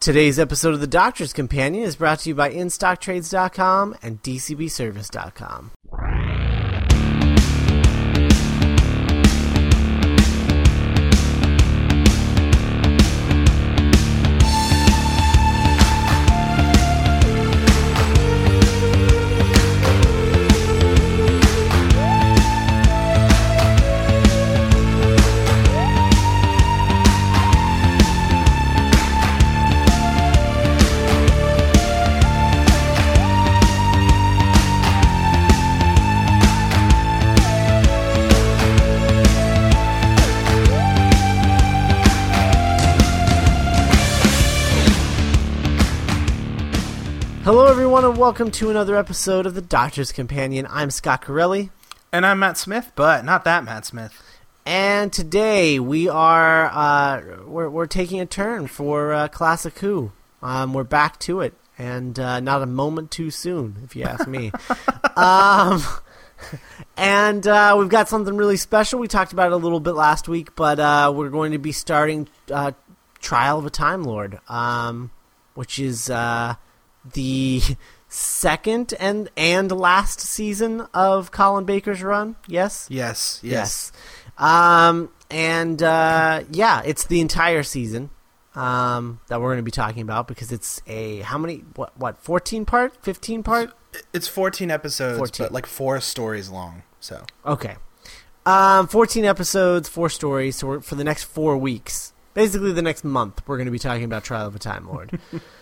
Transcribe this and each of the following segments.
Today's episode of The Doctor's Companion is brought to you by InStockTrades.com and DCBService.com. welcome to another episode of The Doctor's Companion. I'm Scott Corelli, And I'm Matt Smith, but not that Matt Smith. and today we are uh, we're, we're taking a turn for uh, Classic Who. Um, we're back to it, and uh, not a moment too soon, if you ask me. um, and uh, we've got something really special. We talked about it a little bit last week, but uh, we're going to be starting uh, Trial of a Time Lord, um, which is uh, the second and and last season of Colin Baker's run. Yes. Yes, yes. Yes. Um, and uh, yeah, it's the entire season um, that we're going to be talking about because it's a how many what what fourteen part, fifteen part? It's 14 episodes, 14. but like four stories long. So Okay. Um, 14 episodes, four stories. So we're, for the next four weeks, basically the next month, we're going to be talking about Trial of a Time Lord.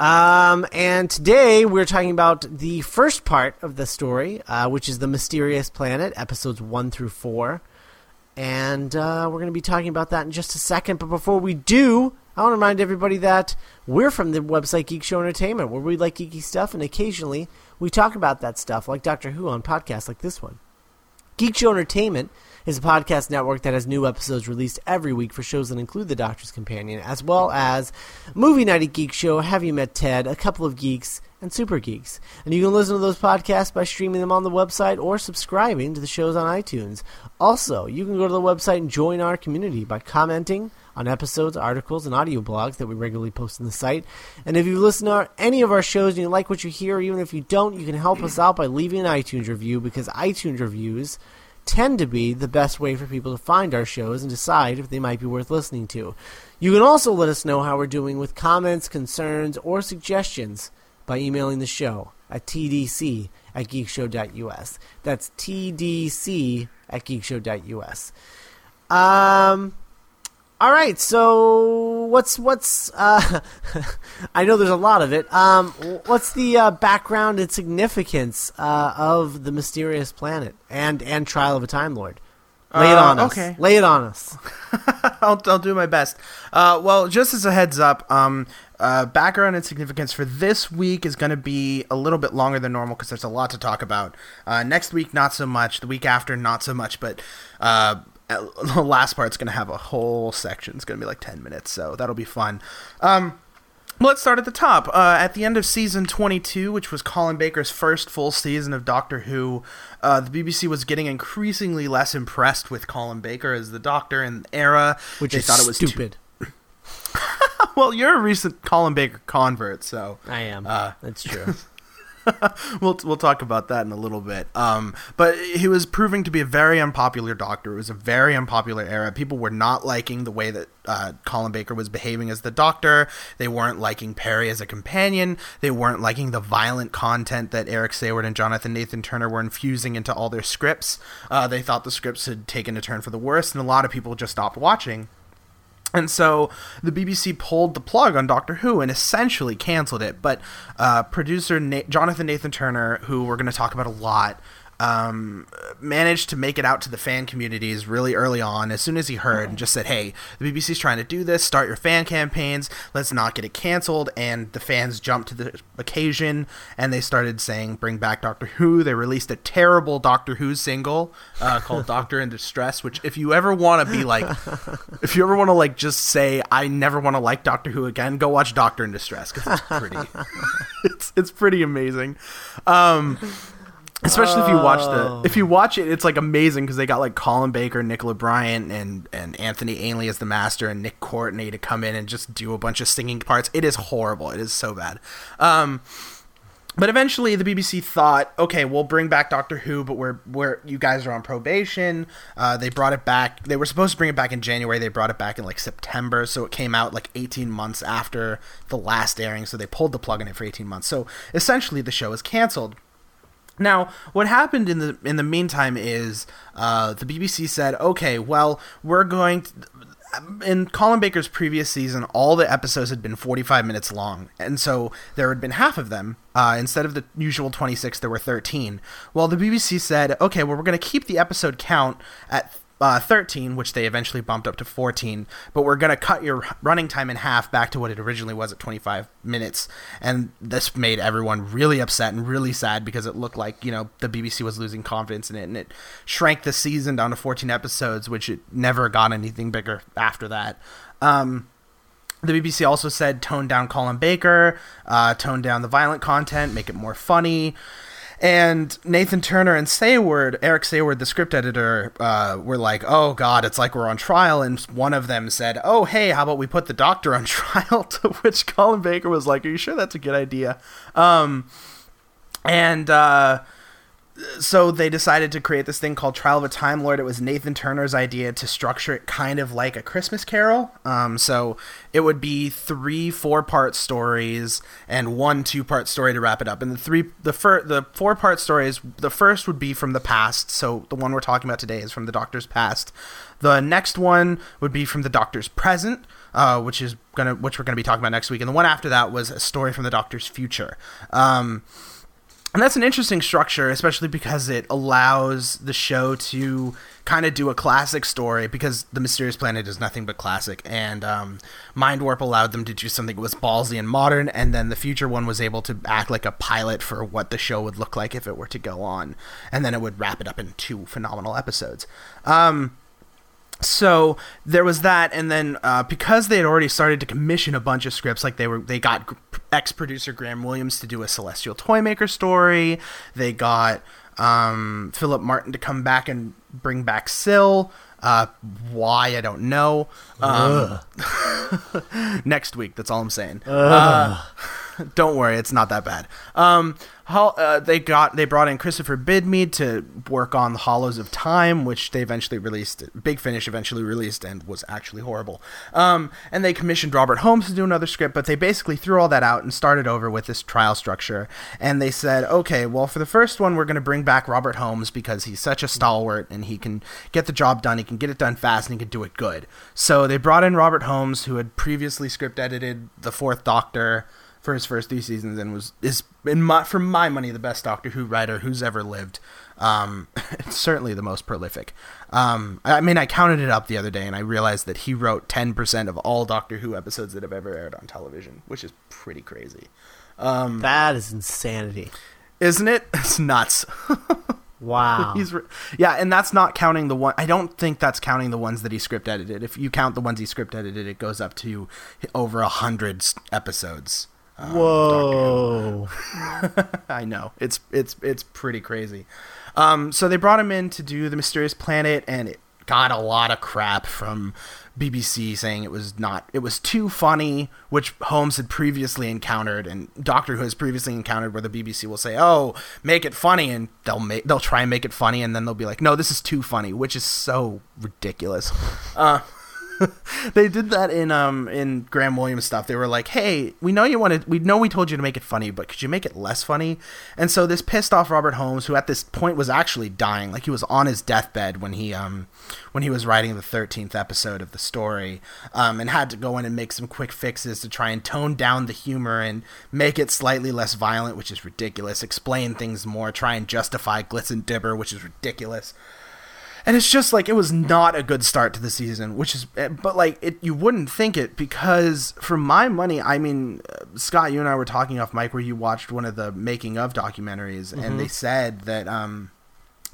um, and today we're talking about the first part of the story, uh, which is the Mysterious Planet, episodes one through four. And uh, we're going to be talking about that in just a second. But before we do, I want to remind everybody that we're from the website Geek Show Entertainment, where we like geeky stuff, and occasionally we talk about that stuff, like Doctor Who on podcasts like this one. Geek Show Entertainment is a podcast network that has new episodes released every week for shows that include The Doctor's Companion, as well as Movie Night at Geek Show, Have You Met Ted, A Couple of Geeks, and Super Geeks. And you can listen to those podcasts by streaming them on the website or subscribing to the shows on iTunes. Also, you can go to the website and join our community by commenting on episodes, articles, and audio blogs that we regularly post on the site. And if you listen to our, any of our shows and you like what you hear, even if you don't, you can help us out by leaving an iTunes review because iTunes reviews tend to be the best way for people to find our shows and decide if they might be worth listening to. You can also let us know how we're doing with comments, concerns, or suggestions by emailing the show at tdc at geekshow.us. That's tdc at geekshow.us. Um, all right, so what's what's uh, I know there's a lot of it. Um, what's the uh, background and significance uh, of the mysterious planet and and Trial of a Time Lord? Lay it Uh, on us. okay. Lay it on us. I'll, I'll do my best. Uh, well, just as a heads up, um, uh, background and significance for this week is going to be a little bit longer than normal because there's a lot to talk about. Uh, next week, not so much. The week after, not so much. But uh, the last part's going to have a whole section. It's going to be like 10 minutes, so that'll be fun. Um, Let's start at the top. Uh, at the end of season 22, which was Colin Baker's first full season of Doctor Who, uh, the BBC was getting increasingly less impressed with Colin Baker as the Doctor in the era. Which they is thought it was too- stupid. well, you're a recent Colin Baker convert, so I am. Uh, That's true. we'll we'll talk about that in a little bit. Um, but he was proving to be a very unpopular doctor. It was a very unpopular era. People were not liking the way that uh, Colin Baker was behaving as the doctor. They weren't liking Peri as a companion. They weren't liking the violent content that Eric Saward and Jonathan Nathan Turner were infusing into all their scripts. Uh, they thought the scripts had taken a turn for the worse, and a lot of people just stopped watching. And so the BBC pulled the plug on Doctor Who and essentially canceled it. But uh, producer Na- Jonathan Nathan Turner, who we're going to talk about a lot, um, managed to make it out to the fan communities really early on as soon as he heard and just said, hey, the BBC's trying to do this. Start your fan campaigns. Let's not get it canceled. And the fans jumped to the occasion and they started saying, bring back Doctor Who. They released a terrible Doctor Who single uh, called Doctor in Distress, which if you ever want to be like, if you ever want to like just say, I never want to like Doctor Who again, go watch Doctor in Distress because it's pretty, it's, it's pretty amazing. Um, Especially if you watch Oh. the if you watch it, it's like amazing because they got like Colin Baker, Nicola Bryant, and and Anthony Ainley as the master, and Nick Courtney to come in and just do a bunch of singing parts. It is horrible. It is so bad. Um, but eventually, the BBC thought, okay, we'll bring back Doctor Who, but we're we're you guys are on probation. Uh, they brought it back. They were supposed to bring it back in January. They brought it back in like September, so it came out like 18 months after the last airing. So they pulled the plug on it for 18 months. So essentially, the show is canceled. Now, what happened in the in the meantime is uh, the BBC said, "Okay, well, we're going." To, in Colin Baker's previous season, all the episodes had been 45 minutes long, and so there had been half of them. Uh, instead of the usual 26, there were 13. Well, the BBC said, "Okay, well, we're going to keep the episode count at." Uh, 13, which they eventually bumped up to 14, but we're going to cut your running time in half back to what it originally was at 25 minutes. And this made everyone really upset and really sad because it looked like, you know, the BBC was losing confidence in it and it shrank the season down to 14 episodes, which it never got anything bigger after that. Um, the BBC also said tone down Colin Baker, uh, tone down the violent content, make it more funny. And Nathan Turner and Saward, Eric Saward, the script editor, uh, were like, "Oh God, it's like we're on trial." And one of them said, "Oh hey, how about we put the Doctor on trial?" To which Colin Baker was like, "Are you sure that's a good idea?" Um, and uh, so they decided to create this thing called Trial of a Time Lord. It was Nathan Turner's idea to structure it kind of like a Christmas Carol. Um, so it would be three four-part stories and one two-part story to wrap it up. And the three, the fir- the four-part stories, the first would be from the past. So the one we're talking about today is from the Doctor's past. The next one would be from the Doctor's present. Uh, which is gonna, which we're gonna be talking about next week, and the one after that was a story from the Doctor's future. Um, and that's an interesting structure, especially because it allows the show to kind of do a classic story because the Mysterious Planet is nothing but classic, and um, Mindwarp allowed them to do something that was ballsy and modern, and then the future one was able to act like a pilot for what the show would look like if it were to go on, and then it would wrap it up in two phenomenal episodes. Um, so there was that and then uh, because they had already started to commission a bunch of scripts like they were they got ex-producer graham williams to do a celestial toymaker story. They got um, philip martin to come back and bring back Sil. Uh, why i don't know. Um, next week that's all i'm saying. Uh, don't worry it's not that bad. Um, uh, they got they brought in Christopher Bidmead to work on the Hollows of Time, which they eventually released. Big Finish eventually released and was actually horrible. Um, and they commissioned Robert Holmes to do another script, but they basically threw all that out and started over with this trial structure. And they said, okay, well for the first one, we're going to bring back Robert Holmes because he's such a stalwart and he can get the job done. He can get it done fast and he can do it good. So they brought in Robert Holmes, who had previously script edited the Fourth Doctor for his first three seasons and was is in my for my money the best Doctor Who writer who's ever lived. Um, certainly the most prolific. Um, I mean, I counted it up the other day and I realized that he wrote ten percent of all Doctor Who episodes that have ever aired on television, which is pretty crazy, That is insanity. isn't it? It's nuts. Wow. He's re- yeah, and that's not counting the one. I don't think that's counting the ones that he script edited. If you count the ones he script edited, it goes up to over a hundred episodes. Um, Whoa. I know it's it's it's pretty crazy. Um, so they brought him in to do the Mysterious Planet, and it got a lot of crap from BBC saying it was not it was too funny, which Holmes had previously encountered, and Doctor Who has previously encountered, where the BBC will say, "Oh, make it funny," and they'll make they'll try and make it funny, and then they'll be like, "No, this is too funny," which is so ridiculous. Uh, they did that in um in Graham Williams stuff. They were like, "Hey, we know you wanted, we know we told you to make it funny, but could you make it less funny?" And so this pissed off Robert Holmes, who at this point was actually dying, like he was on his deathbed when he um when he was writing the thirteenth episode of the story, um, and had to go in and make some quick fixes to try and tone down the humor and make it slightly less violent, which is ridiculous. Explain things more, try and justify Glitz and Dibber, which is ridiculous and it's just like it was not a good start to the season which is eh, but like it you wouldn't think it because for my money i mean uh, scott you and i were talking off mic where you watched one of the making of documentaries and they said that um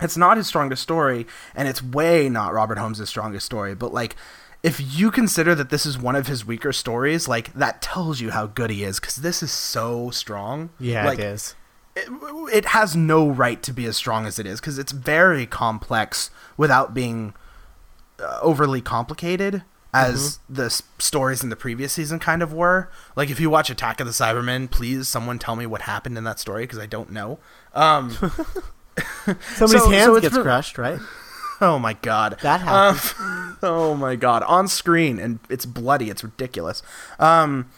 it's not his strongest story and it's way not robert holmes' strongest story but like if you consider that this is one of his weaker stories like that tells you how good he is because this is so strong Yeah, like, it is. It, it has no right to be as strong as it is because it's very complex without being uh, overly complicated as the s- stories in the previous season kind of were. Like if you watch Attack of the Cybermen, please someone tell me what happened in that story because I don't know. Um, Somebody's So- hands so gets crushed, right? oh my god, That happens. Um, oh my god, on screen and it's bloody. It's ridiculous. Um,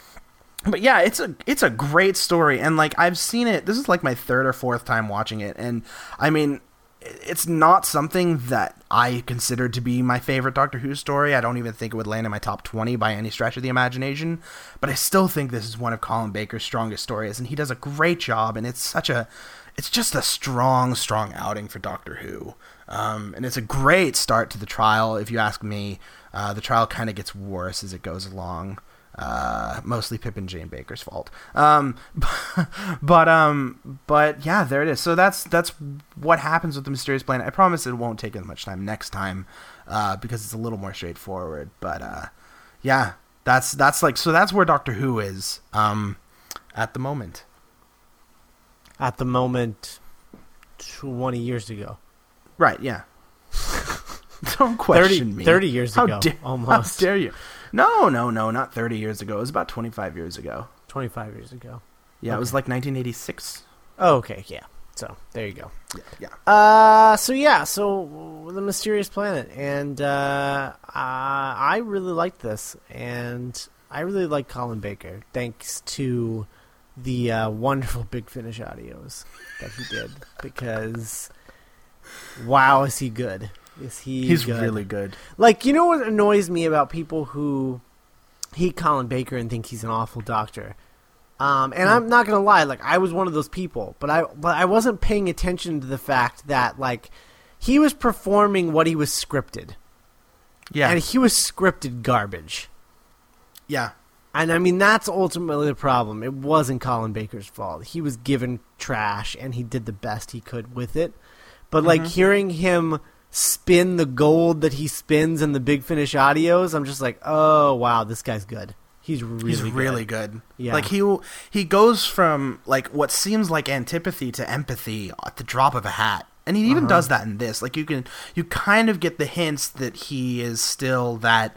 but yeah, it's a it's a great story, and like I've seen it. This is like my third or fourth time watching it, and I mean, it's not something that I consider to be my favorite Doctor Who story. I don't even think it would land in my top twenty by any stretch of the imagination. But I still think this is one of Colin Baker's strongest stories, and he does a great job. And it's such a, it's just a strong, strong outing for Doctor Who. Um, and it's a great start to the trial. If you ask me, uh, the trial kind of gets worse as it goes along. Uh, mostly Pip and Jane Baker's fault. Um, but um, but yeah, there it is. So that's that's what happens with the mysterious planet. I promise it won't take as much time next time, uh, because it's a little more straightforward. But uh, yeah, that's that's like so that's where Doctor Who is um, at the moment. At the moment, twenty years ago, Right? Yeah. Don't question 30, me. 30 years How ago, da- almost How dare you? No, no, no, not 30 years ago. It was about 25 years ago. twenty-five years ago. Yeah, it was like 1986. Oh, okay, yeah. So there you go. Yeah, yeah. Uh, so yeah, so the mysterious planet, and uh, uh, I really liked this, and I really like Colin Baker, thanks to the uh, wonderful Big Finish audios that he did, because wow, is he good? Is he? He's good? really good. Like, you know what annoys me about people who hate Colin Baker and think he's an awful doctor? Um, and I'm not gonna lie, like I was one of those people, but I but I wasn't paying attention to the fact that like he was performing what he was scripted, Yeah. and he was scripted garbage. yeah. And I mean that's ultimately the problem. It wasn't Colin Baker's fault. He was given trash and he did the best he could with it. But like Mm-hmm. hearing him spin the gold that he spins in the Big Finish audios, I'm just like, "Oh, wow, this guy's good. He's really He's good. really good. Yeah. Like he he goes from like what seems like antipathy to empathy at the drop of a hat. And he even Uh-huh. does that in this. Like you can you kind of get the hints that he is still that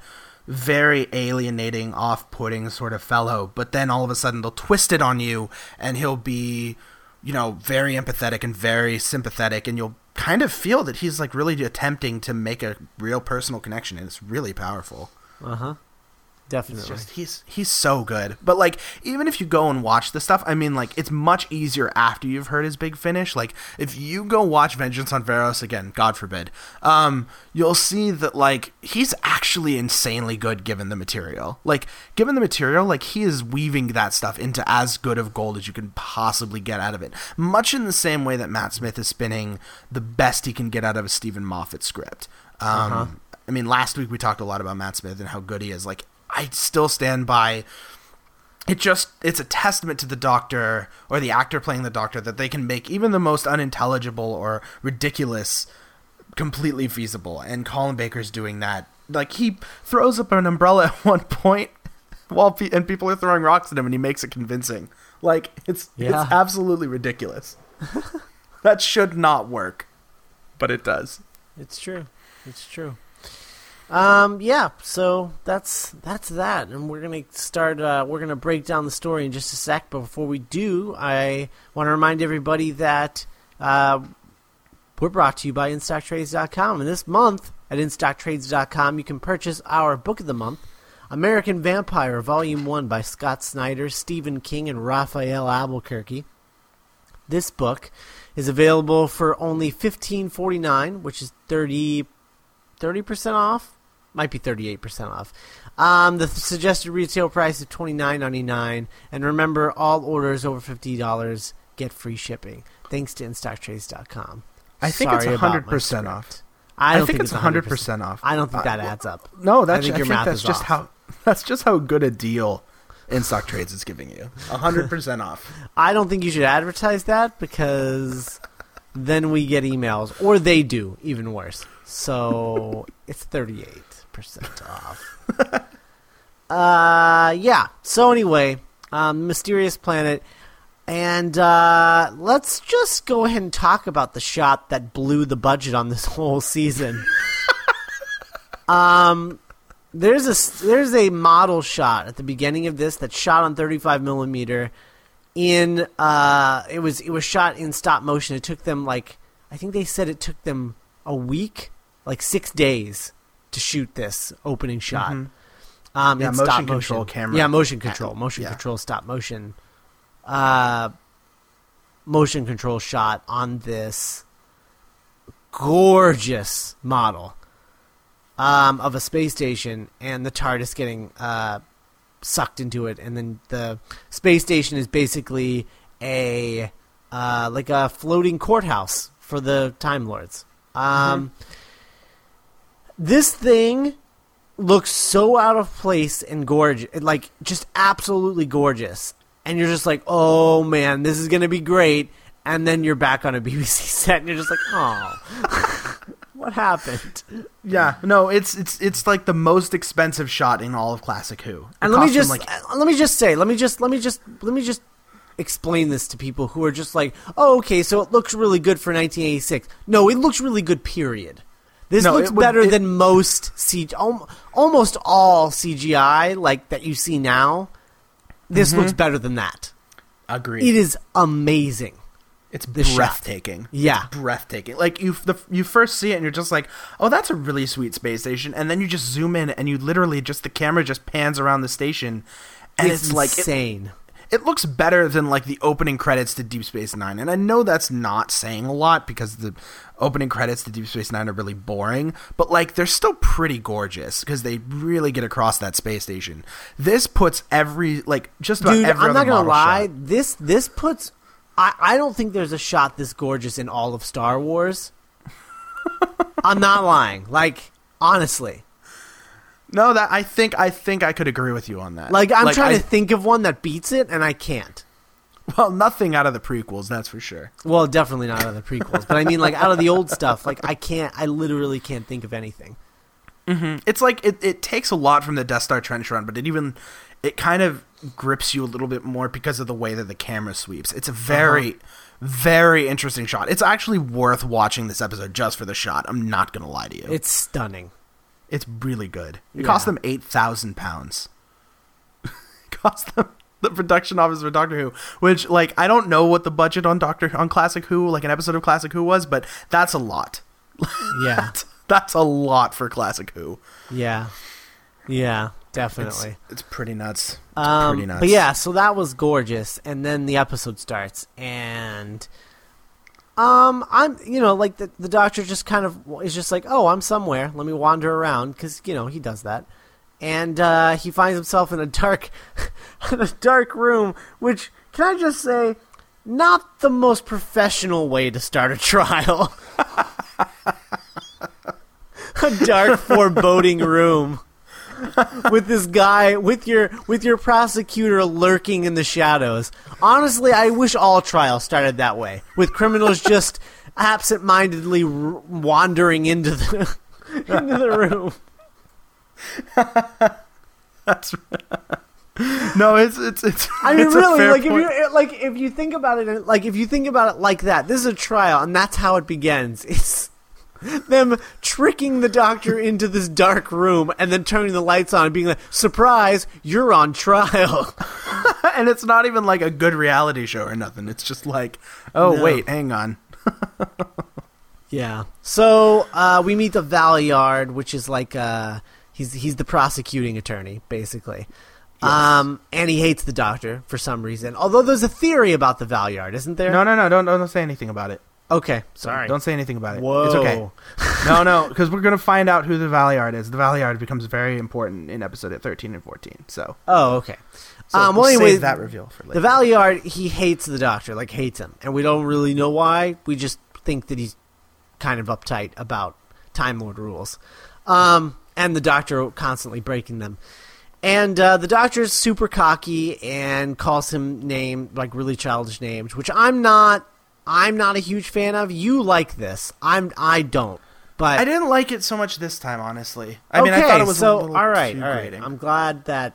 very alienating, off-putting sort of fellow, but then all of a sudden they'll twist it on you and he'll be you know, very empathetic and very sympathetic and you'll kind of feel that he's like really attempting to make a real personal connection and it's really powerful. Uh-huh. Definitely. It's just he's he's so good. But like even if you go and watch the stuff, I mean like it's much easier after you've heard his big finish. Like if you go watch Vengeance on Varos again, God forbid, um, you'll see that like he's actually insanely good given the material. Like given the material, like he is weaving that stuff into as good of gold as you can possibly get out of it. Much in the same way that Matt Smith is spinning the best he can get out of a Steven Moffat script. Um, Uh-huh. I mean, last week we talked a lot about Matt Smith and how good he is. Like, I still stand by. It just it's a testament to the doctor or the actor playing the doctor that they can make even the most unintelligible or ridiculous completely feasible. And Colin Baker's doing that. Like he throws up an umbrella at one point while pe- and people are throwing rocks at him, and he makes it convincing. Like it's Yeah. it's absolutely ridiculous. that should not work, but it does. It's true. It's true. Um, yeah, so that's that's that, and we're gonna start. Uh, we're gonna break down the story in just a sec. But before we do, I want to remind everybody that uh, we're brought to you by InStockTrades.com, and this month at InStockTrades.com, you can purchase our book of the month, American Vampire, Volume One by Scott Snyder, Stephen King, and Rafael Albuquerque. This book is available for only fifteen forty nine, which is 30 percent off. Might be thirty eight percent off. Um, the suggested retail price is twenty nine ninety nine, and remember, all orders over fifty dollars get free shipping. Thanks to InStockTrades.com. I think Sorry it's about 100% off. I, I, don't think, it's 100% off. I don't think that Uh, adds up. No, that's I think think, your math that's is just off. how that's just how good a deal in stock trades is giving you. 100% off. I don't think you should advertise that because then we get emails, or they do, even worse. So it's 38% off. uh, yeah. So anyway, um, Mysterious Planet. And uh, let's just go ahead and talk about the shot that blew the budget on this whole season. um, there's a there's a model shot at the beginning of this that's shot on 35 millimeter. In uh, it was it was shot in stop motion. It took them like I think they said it took them a week, like six days, to shoot this opening shot. Mhm. Um, Yeah, motion stop control motion. camera. Yeah, motion control, motion Yeah. control, stop motion, uh, motion control shot on this gorgeous model um, of a space station, and the TARDIS getting uh, sucked into it, and then the space station is basically a uh, like a floating courthouse for the Time Lords. Um, This thing looks so out of place and gorgeous, like just absolutely gorgeous, and you're just like, oh man, this is gonna be great. And then you're back on a BBC set, and you're just like, oh, what happened? Yeah, no, it's it's it's like the most expensive shot in all of Classic Who. It And let me just like uh, let me just say, let me just let me just let me just explain this to people who are just like, oh, okay, so it looks really good for 1986. No, it looks really good. Period. This No, looks would- better it- than most CG, almost all CGI like that you see now. This Mm-hmm. looks better than that. agreed. It is amazing. It's the shot. breathtaking. Yeah. It's breathtaking. Like you, the, you first see it and you're just like, "Oh, that's a really sweet space station," and then you just zoom in and you literally just the camera just pans around the station, and it's, it's, like insane. it looks better than like the opening credits to Deep Space Nine. And I know that's not saying a lot because the opening credits to Deep Space Nine are really boring, but like they're still pretty gorgeous because they really get across that space station. This puts every like just about Dude, every I'm not gonna lie. shot. This this puts. I, I don't think there's a shot this gorgeous in all of Star Wars. I'm not lying. Like honestly, No, that I think I think I could agree with you on that. like I'm trying I- to think of one that beats it, and I can't. Well, nothing out of the prequels, that's for sure. Well, definitely not out of the prequels, but I mean, like out of the old stuff. Like I can't. I literally can't think of anything. Mm-hmm. It's like it, it takes a lot from the Death Star trench run, but it even it kind of grips you a little bit more because of the way that the camera sweeps. It's a uh-huh. very very interesting shot. It's actually worth watching this episode just for the shot. I'm not gonna lie to you. It's stunning. It's really good. It Yeah. cost them eight thousand pounds. cost them the production office for Doctor Who, which like I don't know what the budget on Doctor on Classic Who, like an episode of Classic Who was, but that's a lot. Yeah, That's a lot for Classic Who. yeah, yeah. It's, Definitely. it's pretty nuts. It's Um, pretty nuts. But yeah, so that was gorgeous, and then the episode starts, and um, I'm you know like the the doctor just kind of is just like, oh, I'm somewhere. Let me wander around because you know he does that, and uh, he finds himself in a dark, in a dark room. Which can I just say, not the most professional way to start a trial. a dark, foreboding room with this guy with your with your prosecutor lurking in the shadows. Honestly, I wish all trials started that way, with criminals just absent-mindedly r- wandering into the into the room. That's no, it's it's it's. I mean, it's really, like if you like if you think about it, like if you think about it like that, this is a trial, and that's how it begins. It's them tricking the doctor into this dark room and then turning the lights on and being like, "Surprise, you're on trial." and it's not even like a good reality show or nothing. It's just like, oh No. wait, hang on. Yeah. So uh, we meet the Valeyard, which is like uh, he's he's the prosecuting attorney, basically. Um, and he hates the doctor for some reason. Although there's a theory about the Valeyard, isn't there? No, no, no, don't don't say anything about it. Okay. Sorry. Don't say anything about it. Whoa. It's okay. no, no, because we're gonna find out who the Valeyard is. The Valeyard becomes very important in episode thirteen and fourteen. So, Oh, okay. so um, we'll well, anyway, save that reveal for later. the Valeyard he hates the doctor, like hates him, and we don't really know why. We just think that he's kind of uptight about Time Lord rules, um, and the doctor constantly breaking them. And uh, the doctor is super cocky and calls him name like really childish names, which I'm not. I'm not a huge fan of. You like this? I'm. I don't. But I didn't like it so much this time, honestly. I okay, mean, I thought it was so a little all right, too all right. grating. I'm glad that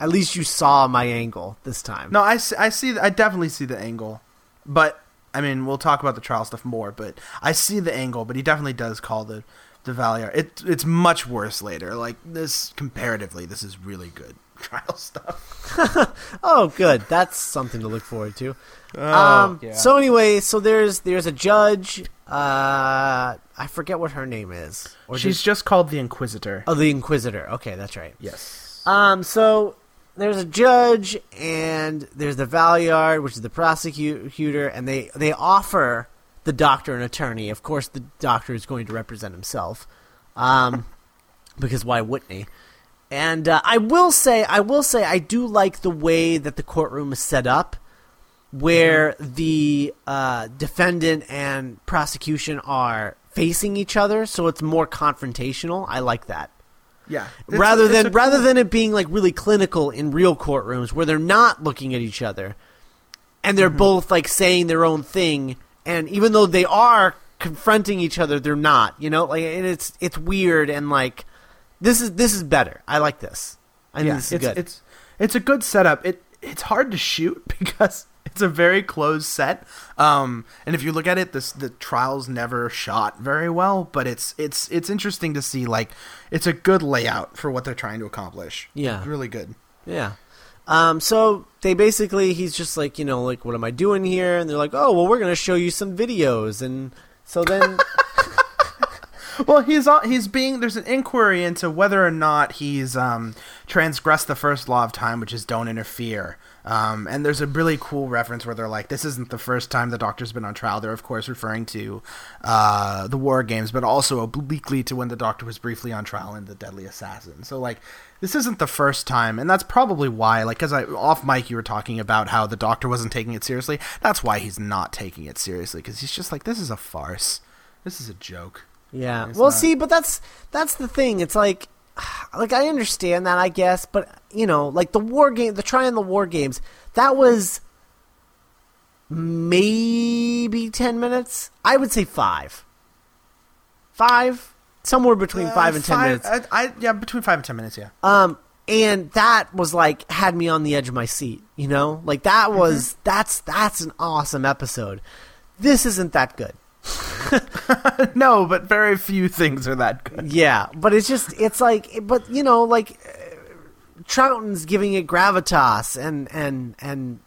at least you saw my angle this time. No, I see, I see. I definitely see the angle, but I mean, we'll talk about the trial stuff more. But I see the angle, but he definitely does call the the Valeyard. It it's much worse later. Like this comparatively, this is really good trial stuff. oh, good. That's something to look forward to. Oh, um, yeah. So anyway, so there's there's a judge. Uh, I forget what her name is. Or She's just, just called the Inquisitor. oh the Inquisitor. Okay, that's right. Yes. Um, so there's a judge and there's the Valeyard, which is the prosecutor, and they they offer the doctor an attorney. Of course, the doctor is going to represent himself, um, because why wouldn't he? And uh, I will say, I will say, I do like the way that the courtroom is set up, where the uh, defendant and prosecution are facing each other, so it's more confrontational. I like that Yeah. It's- rather it's than a rather than it being like really clinical in real courtrooms where they're not looking at each other and they're Mm-hmm. both like saying their own thing and even though they are confronting each other they're not you know like and it's it's weird and like this is this is better i like this i think yeah, this is it's, good It's it's a good setup. It it's hard to shoot because it's a very closed set. Um, and if you look at it, this the trials never shot very well, but it's it's it's interesting to see. Like, it's a good layout for what they're trying to accomplish. Yeah. It's really good. Yeah. Um, so they basically, he's just like, you know, like, what am I doing here? And they're like, oh, well, we're going to show you some videos. And so then, Well, he's on, he's being there's an inquiry into whether or not he's um, transgressed the first law of time, which is don't interfere. Um, and there's a really cool reference where they're like, "This isn't the first time the Doctor's been on trial." They're of course referring to uh, the War Games, but also obliquely to when the Doctor was briefly on trial in the Deadly Assassin. So like, this isn't the first time, and that's probably why. Like, because I off mic you were talking about how the Doctor wasn't taking it seriously. That's why he's not taking it seriously because he's just like, "This is a farce. This is a joke." yeah. It's Well, not- see, but that's, that's the thing. It's like, like, I understand that, I guess, but, you know, like the war game, the Try and the War Games, that was maybe 10 minutes. I would say five. Five? Somewhere between Uh, five and 10 minutes. I, I, yeah, between five and ten minutes. Yeah. Um, and that was like had me on the edge of my seat. You know, like that was that's that's an awesome episode. This isn't that good. no, but very few things are that good. Yeah, but it's just it's like, but you know, like uh, Troughton's giving it gravitas, and and and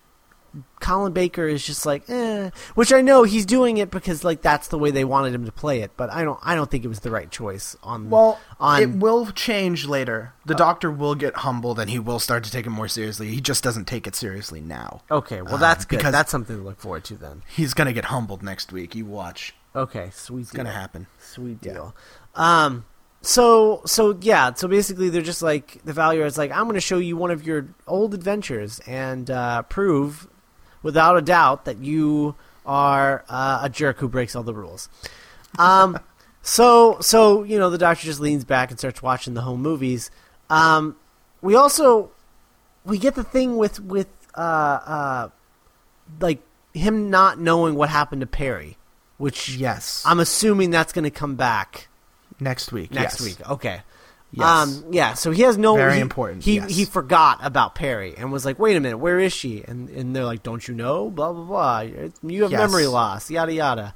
Colin Baker is just like, eh. Which I know he's doing it because like that's the way they wanted him to play it, but I don't I don't think it was the right choice on Well, on it will change later. The Doctor will get humbled, and he will start to take it more seriously. He just doesn't take it seriously now. Okay, well uh, that's good. because- That's something to look forward to then. He's gonna get humbled next week. You watch. Okay, sweet. It's gonna happen. Sweet Yeah. deal. Um, so so yeah, so basically they're just like the Valeyard is like, I'm going to show you one of your old adventures and uh, prove, without a doubt, that you are uh, a jerk who breaks all the rules. Um, so so you know the Doctor just leans back and starts watching the home movies. Um, we also we get the thing with with uh, uh, like him not knowing what happened to Peri, which Yes. I'm assuming that's going to come back next week. next yes. week. Okay. Yes. Um, yeah, so he has no Very he- important, He yes. he forgot about Peri and was like, "Wait a minute, where is she?" And and they're like, "Don't you know?" Blah blah blah. You have Yes. memory loss. Yada yada.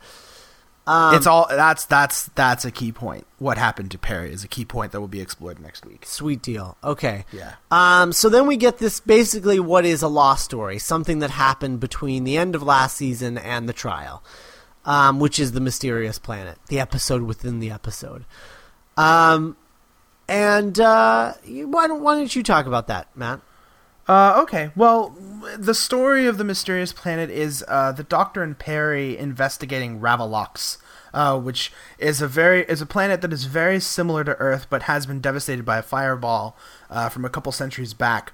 Um, it's all that's that's that's a key point. What happened to Peri is a key point that will be explored next week. Sweet deal. Okay. Yeah. Um, so then we get this basically what is a lost story, something that happened between the end of last season and the trial, um, which is the mysterious planet, the episode within the episode. Um, and uh, why don't why don't you talk about that, Matt? Uh, okay. Well, the story of the mysterious planet is uh, the Doctor and Peri investigating Ravolox, uh, which is a very is a planet that is very similar to Earth, but has been devastated by a fireball uh, from a couple centuries back.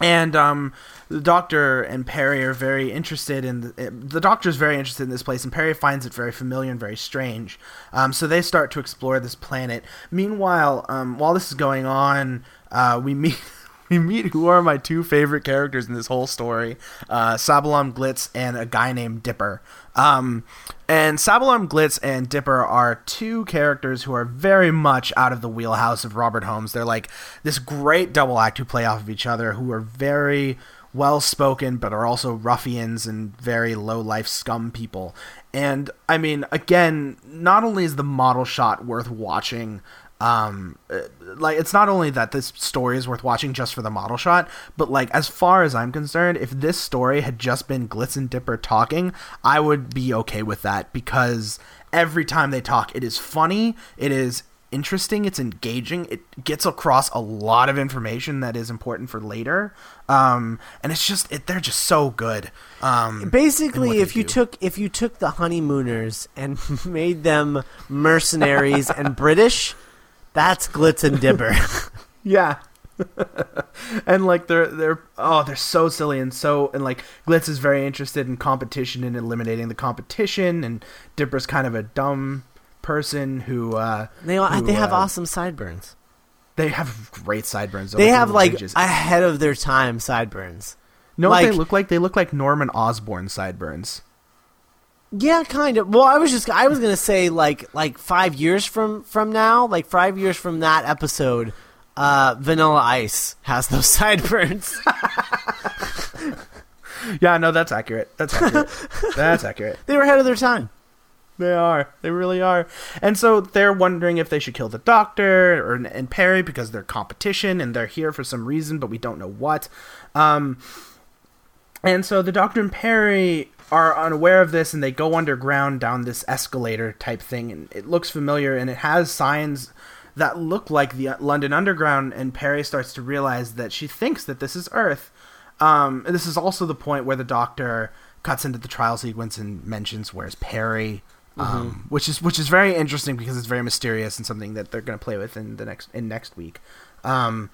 And um, the Doctor and Peri are very interested in the, the Doctor's very interested in this place, and Peri finds it very familiar and very strange. Um, so they start to explore this planet. Meanwhile, um, while this is going on, uh, we meet we meet who are my two favorite characters in this whole story uh, Sabalom Glitz and a guy named Dibber. Um, and Sabalom Glitz and Dibber are two characters who are very much out of the wheelhouse of Robert Holmes. They're like this great double act who play off of each other, who are very well spoken, but are also ruffians and very low life scum people. And I mean, again, not only is the model shot worth watching, um uh, like it's not only that this story is worth watching just for the model shot but like as far as i'm concerned if this story had just been glitz and dibber talking i would be okay with that because every time they talk it is funny it is interesting it's engaging it gets across a lot of information that is important for later um and it's just it, they're just so good um Basically, if you do. took if you took the honeymooners and made them mercenaries and British, that's Glitz and Dibber. Yeah. and like they're they're oh they're so silly and so and like Glitz is very interested in competition and eliminating the competition and Dibber's kind of a dumb person who uh they all, who, they have uh, awesome sideburns. they have great sideburns. They have like ridges. ahead of their time sideburns. No, what they look like? They look like Norman Osborn sideburns. Yeah, kind of. Well, I was just I was gonna say like like five years from from now, like five years from that episode, uh, Vanilla Ice has those sideburns. Yeah, no, that's accurate. That's accurate. that's accurate. they were ahead of their time. They are. They really are. And so they're wondering if they should kill the doctor or and Peri because they're competition and they're here for some reason, but we don't know what. Um, and so the doctor and Peri are unaware of this and they go underground down this escalator type thing and it looks familiar and it has signs that look like the London Underground and Peri starts to realize that she thinks that this is Earth. Um, and this is also the point where the doctor cuts into the trial sequence and mentions where's Peri, um, which is which is very interesting because it's very mysterious and something that they're going to play with in the next in next week. Um,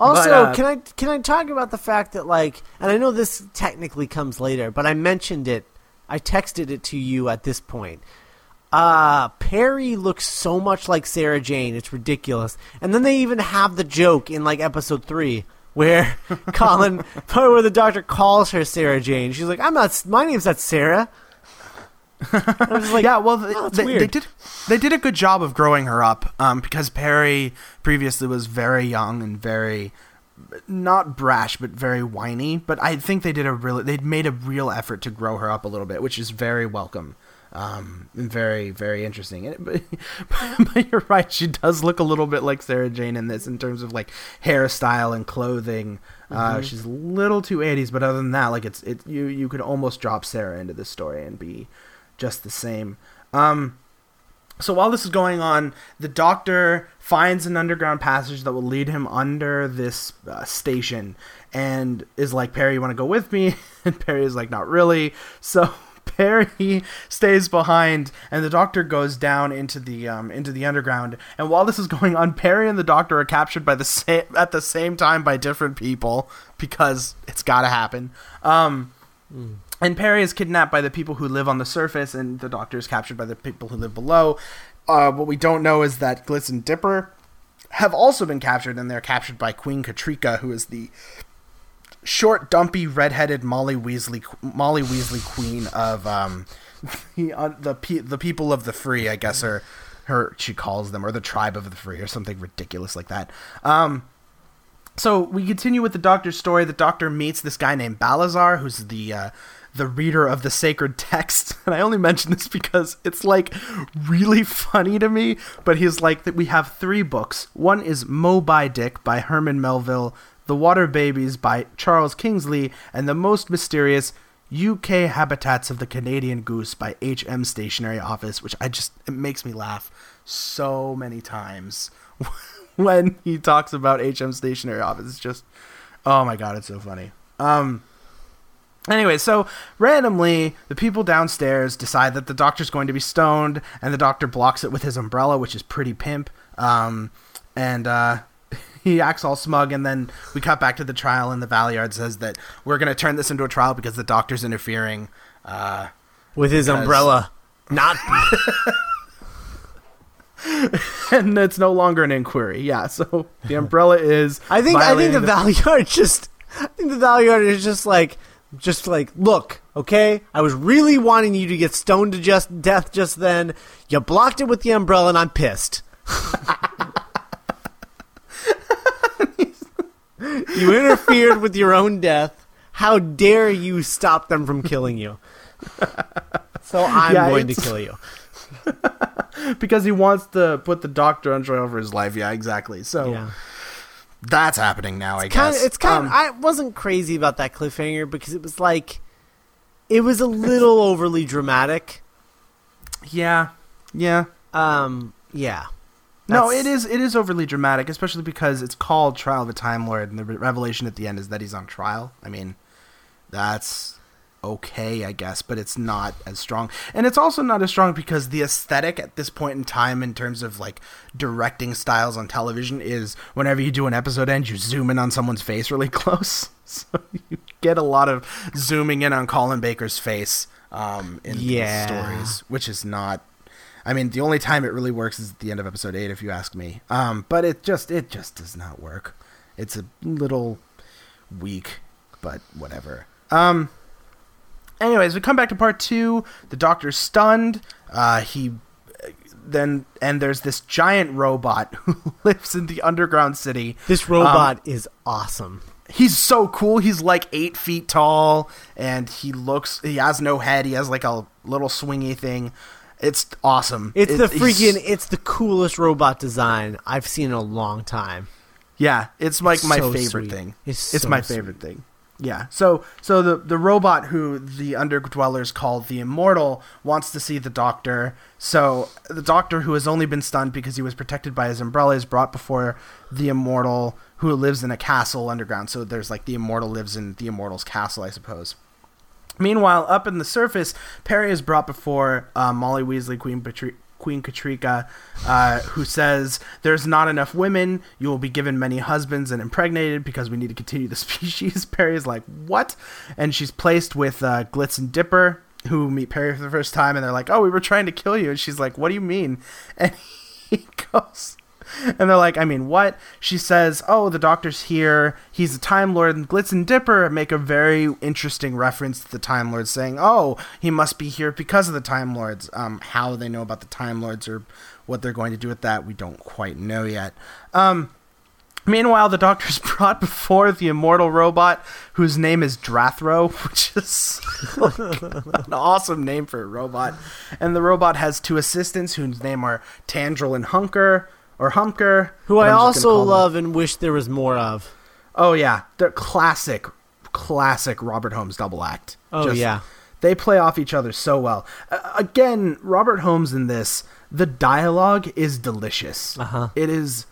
Also, But, uh, can I can I talk about the fact that like, and I know this technically comes later, but I mentioned it. I texted it to you at this point. Uh, Peri looks so much like Sarah Jane, it's ridiculous. And then they even have the joke in like episode three where Colin, where the doctor calls her Sarah Jane. She's like, "I'm not. My name's not Sarah." Like, yeah, well, th- oh, they, they did they did a good job of growing her up um, because Peri previously was very young and very not brash but very whiny. But I think they did a really they made a real effort to grow her up a little bit, which is very welcome. Um, very very interesting. And, but, but you're right, she does look a little bit like Sarah Jane in this in terms of like hairstyle and clothing. Uh, she's a little too 80s, but other than that, like it's it you you could almost drop Sarah into this story and be just the same. Um, so while this is going on, the doctor finds an underground passage that will lead him under this uh, station, and is like, "Peri, you want to go with me?" And Peri is like, "Not really." So Peri stays behind, and the doctor goes down into the um, into the underground. And while this is going on, Peri and the doctor are captured by the same at the same time by different people because it's got to happen. Um, and Peri is kidnapped by the people who live on the surface, and the Doctor is captured by the people who live below. Uh, what we don't know is that Glitz and Dibber have also been captured, and they're captured by Queen Katryca, who is the short, dumpy, redheaded Molly Weasley, Molly Weasley Queen of um, the uh, the pe- the people of the free, I guess, or her she calls them, or the tribe of the free, or something ridiculous like that. Um, so we continue with the doctor's story. The doctor meets this guy named Balazar, who's the uh, the reader of the sacred text. And I only mention this because it's like really funny to me. But he's like that. We have three books. One is Moby Dick by Herman Melville, The Water Babies by Charles Kingsley, and the most mysterious UK Habitats of the Canadian Goose by H.M. Stationery Office, which I just it makes me laugh so many times when he talks about HM Stationery Office. It's just, oh my god, it's so funny. Um. Anyway, so randomly, the people downstairs decide that the doctor's going to be stoned, and the doctor blocks it with his umbrella, which is pretty pimp. Um, and uh, he acts all smug, and then we cut back to the trial, and the Valeyard says that we're going to turn this into a trial because the doctor's interfering. Uh, with his Because- umbrella. Not and it's no longer an inquiry. Yeah, so the umbrella is. I think I think the Valeyard just I think the Valeyard is just like just like look, okay? I was really wanting you to get stoned to just death just then. You blocked it with the umbrella and I'm pissed. you interfered with your own death. How dare you stop them from killing you? So I'm Yeah, going to kill you. because he wants to put the doctor on trial for his life. Yeah, exactly. So Yeah. That's happening now. I guess of it's kind of Um, I wasn't crazy about that cliffhanger because it was like it was a little overly dramatic. yeah, yeah. Um yeah. No, it is it is overly dramatic, especially because it's called Trial of a Time Lord, and the re- revelation at the end is that he's on trial. I mean, that's okay, I guess, but it's not as strong, and it's also not as strong because the aesthetic at this point in time, in terms of like directing styles on television, is whenever you do an episode end, you zoom in on someone's face really close, so you get a lot of zooming in on Colin Baker's face um, in Yeah. these stories, which is not I mean, the only time it really works is at the end of episode eight, if you ask me. Um, but it just it just does not work. It's a little weak, but whatever. Um. Anyways, we come back to part two. The doctor's stunned. Uh, he then and there's this giant robot who lives in the underground city. This robot is awesome. He's so cool. He's like eight feet tall, and he looks. He has no head. He has like a little swingy thing. It's awesome. It's It- the freaking it's the coolest robot design I've seen in a long time. Yeah, it's like It's my so favorite sweet. thing. It's It's, so my sweet. favorite thing. Yeah. So so the the robot who the underdwellers call the immortal wants to see the doctor. So the doctor who has only been stunned because he was protected by his umbrella is brought before the immortal who lives in a castle underground. So there's like the immortal lives in the immortal's castle, I suppose. Meanwhile, up in the surface, Peri is brought before uh, Molly Weasley, Queen Patri- Queen Katryca, uh, who says, "There's not enough women. You will be given many husbands and impregnated because we need to continue the species." Peri is like, "What?" And she's placed with uh, Glitz and Dibber, who meet Peri for the first time, and they're like, "Oh, we were trying to kill you." And she's like, "What do you mean?" And he goes. And they're like, I mean, what? She says, Oh, the doctor's here. He's a Time Lord. And Glitz and Dibber make a very interesting reference to the Time Lords, saying, Oh, he must be here because of the Time Lords. Um, how they know about the Time Lords or what they're going to do with that, we don't quite know yet. Um, Meanwhile, the doctor's brought before the immortal robot, whose name is Drathro, which is like an awesome name for a robot. And the robot has two assistants whose name are Tandrell and Hunker, or Humker. Who I also love and wish there was more of. Oh yeah, they're classic, classic Robert Holmes double act. Oh Just- yeah. they play off each other so well. Uh, again, Robert Holmes in this, the dialogue is delicious. Uh-huh. It is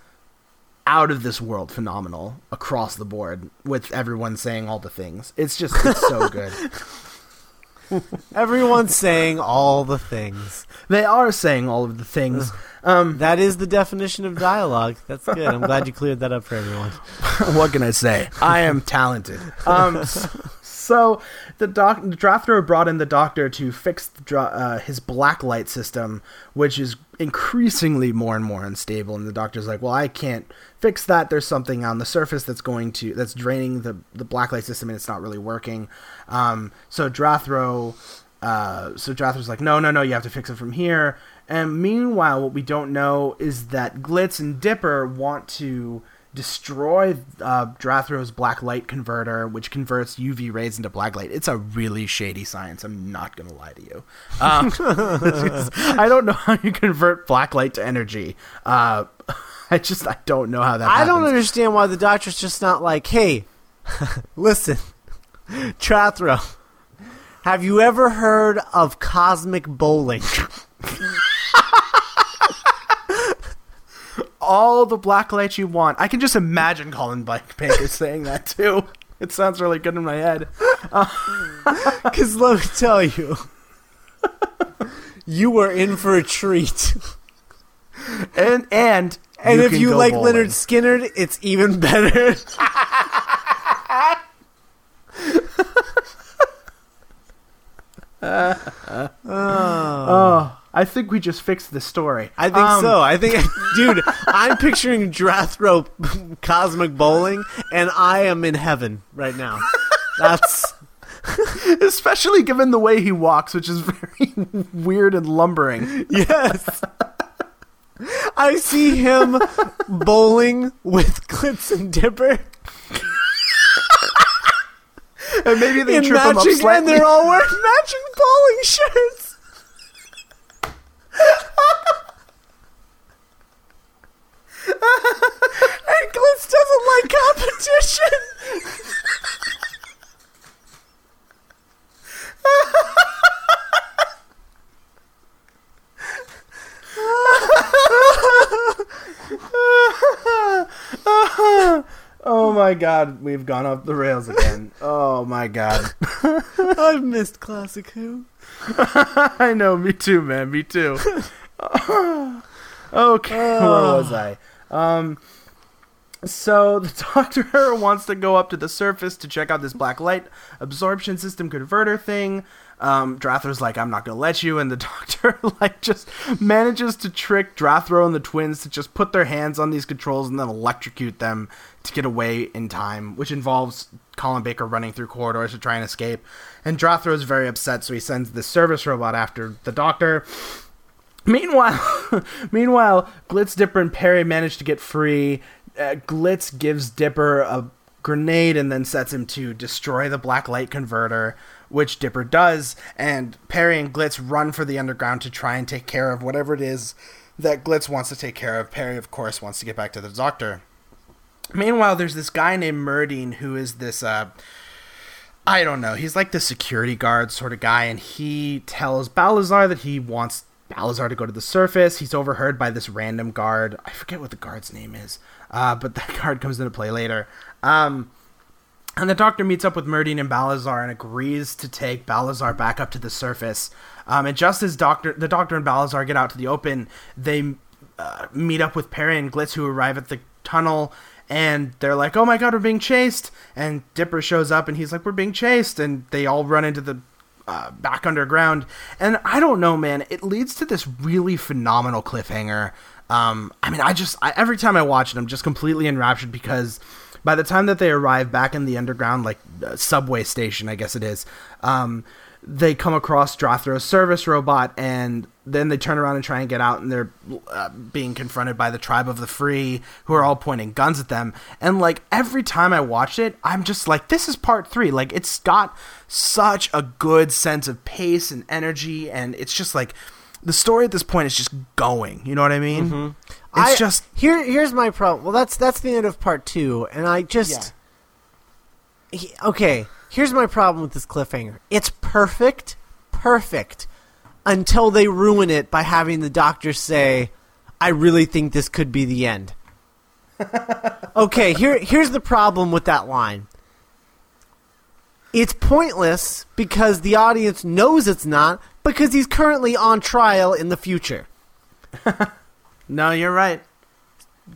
out of this world phenomenal across the board with everyone saying all the things. It's just it's so good. Everyone's saying all the things. They are saying all of the things. Um, That is the definition of dialogue. That's good. I'm glad you cleared that up for everyone. what can I say? I am talented. Um, so, the doc, brought in the doctor to fix uh, his black light system, which is increasingly more and more unstable. And the doctor's like, "Well, I can't fix that. There's something on the surface that's going to that's draining the the black light system, and it's not really working." Um, so Drathro, uh, so Drathro's like, "No, no, no. You have to fix it from here." And meanwhile, what we don't know is that Glitz and Dibber want to destroy uh, Drathro's black light converter, which converts UV rays into black light. It's a really shady science. I'm not gonna lie to you. Um, I don't know how you convert black light to energy. Uh, I just I don't know how that. I don't understand why the doctor's just not like, hey, listen, Drathro, have you ever heard of cosmic bowling? All the black light you want. I can just imagine Colin Bike Baker saying that too. It sounds really good in my head. Uh, because let me tell you, you are in for a treat. And and And if you like bowling. Lynyrd Skynyrd, it's even better. Oh, I think we just fixed the story. I think Um, so. I think, dude, I'm picturing Drathro cosmic bowling, and I am in heaven right now. That's especially given the way he walks, which is very weird and lumbering. yes. I see him bowling with Glitz and Dibber And maybe they in trip him up matching, and they're all wearing matching bowling shirts. and Glitz doesn't like competition. oh my god, we've gone off the rails again. Oh my god. I've missed Classic Who. I know, me too, man, me too. okay, where was I? Um, so the doctor wants to go up to the surface to check out this black light absorption system converter thing. Um, Drathro's like, I'm not gonna let you, and the doctor like just manages to trick Drathro and the twins to just put their hands on these controls and then electrocute them to get away in time, which involves Colin Baker running through corridors to try and escape. And Drathro is very upset, so he sends the service robot after the doctor. Meanwhile, meanwhile, Glitz, Dibber, and Peri manage to get free. Uh, Glitz gives Dibber a grenade and then sets him to destroy the black light converter, which Dibber does. And Peri and Glitz run for the underground to try and take care of whatever it is that Glitz wants to take care of. Peri, of course, wants to get back to the doctor. Meanwhile, there's this guy named Merdeen who is this uh, I don't know. He's like the security guard sort of guy, and he tells Balazar that he wants Balazar to go to the surface. He's overheard by this random guard. I forget what the guard's name is, uh, but that guard comes into play later. Um, and the doctor meets up with Merdeen and Balazar and agrees to take Balazar back up to the surface. Um, and just as doctor, the doctor and Balazar get out to the open, they uh, meet up with Peri and Glitz, who arrive at the tunnel. And they're like, "Oh my God, we're being chased!" And Dibber shows up, and he's like, "We're being chased!" And they all run into the uh, back underground. And I don't know, man. It leads to this really phenomenal cliffhanger. Um, I mean, I just I, every time I watch it, I'm just completely enraptured because by the time that they arrive back in the underground, like uh, subway station, I guess it is, um, they come across Drathro's service robot, and then they turn around and try and get out, and they're uh, being confronted by the tribe of the free, who are all pointing guns at them. And like every time I watch it, I'm just like, this is part three. Like it's got such a good sense of pace and energy, and it's just like the story at this point is just going. You know what I mean? It's Mm-hmm. I- just here. Here's my problem. Well, that's that's the end of part two, and I just He- okay. Here's my problem with this cliffhanger. It's perfect, perfect, until they ruin it by having the doctor say, "I really think this could be the end." okay. Here, here's the problem with that line. It's pointless because the audience knows it's not because he's currently on trial in the future. no, you're right.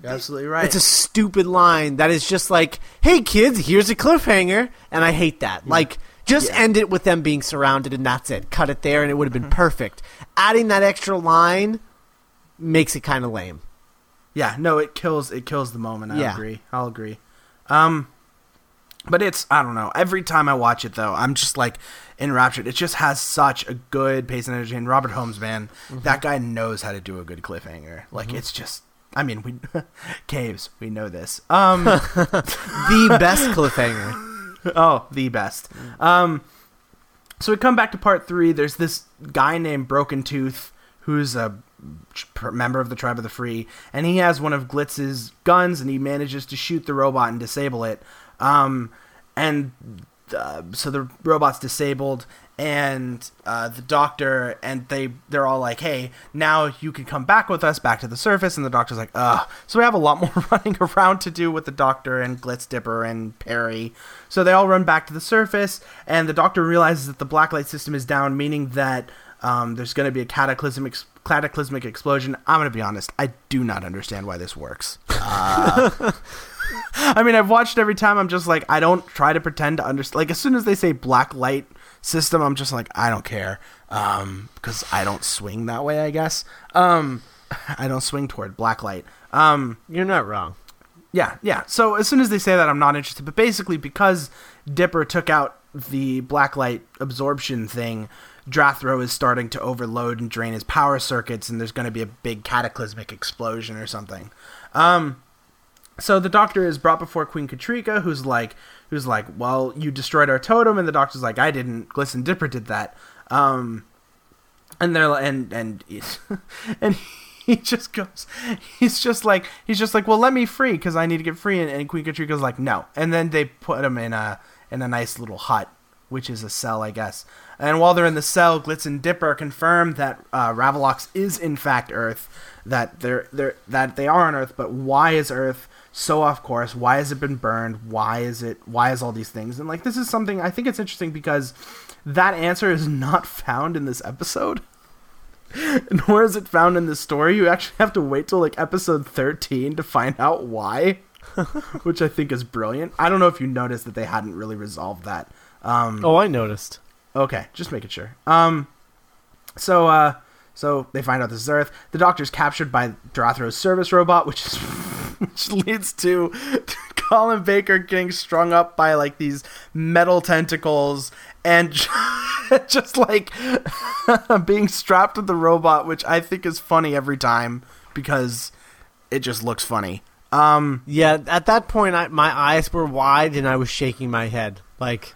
You're absolutely right. It's a stupid line that is just like, "Hey kids, here's a cliffhanger," and I hate that. Like, just Yeah. end it with them being surrounded, and that's it. Cut it there, and it would have been perfect. Adding that extra line makes it kind of lame. Yeah, no, it kills it kills the moment. I Yeah. agree. I'll agree. Um but it's I don't know. Every time I watch it though, I'm just like enraptured. It just has such a good pace and energy and Robert Holmes, man, that guy knows how to do a good cliffhanger. Like it's just I mean, we caves, we know this. Um The best cliffhanger. oh, the best. Um, so we come back to part three. There's this guy named Broken Tooth who's a member of the Tribe of the Free, and he has one of Glitz's guns, and he manages to shoot the robot and disable it. Um, and uh, so the robot's disabled, and uh, the doctor and they they're all like, "Hey, now you can come back with us back to the surface." And the doctor's like, "Ugh." So we have a lot more running around to do with the doctor and Glitz Dibber and Peri. So they all run back to the surface, and the doctor realizes that the blacklight system is down, meaning that um, there's going to be a cataclysmic cataclysmic explosion. I'm going to be honest, I do not understand why this works. Uh, I mean, I've watched every time. I'm just like, I don't try to pretend to understand. Like, as soon as they say black light system, I'm just like, I don't care, um, because I don't swing that way. I guess. Um, I don't swing toward black light. Um, You're not wrong. yeah, yeah. So as soon as they say that, I'm not interested. But basically, because Dibber took out the blacklight absorption thing, Drathro is starting to overload and drain his power circuits, and there's going to be a big cataclysmic explosion or something. Um, so the doctor is brought before Queen Katryca, who's like, who's like, well, you destroyed our totem, and the doctor's like, I didn't. Glisten Dibber did that. Um, and they're and and and he just goes he's just like he's just like well let me free because i need to get free and, and queen katryca's like no and then they put him in a in a nice little hut which is a cell i guess and while they're in the cell glitz and dibber confirm that uh, ravolox is in fact earth that they're they're that they are on earth but why is earth so off course why has it been burned why is it why is all these things and like this is something i think it's interesting because that answer is not found in this episode nor is it found in the story. You actually have to wait till like episode 13 to find out why, which I think is brilliant. I don't know if you noticed that they hadn't really resolved that. Um, Oh, I noticed. Okay, just making sure. Um, so uh, so they find out this is Earth. The Doctor's captured by Drathro's service robot, which is which leads to Colin Baker getting strung up by like these metal tentacles and just like being strapped to the robot, which I think is funny every time because it just looks funny. Um, Yeah, at that point, I, my eyes were wide and I was shaking my head. Like,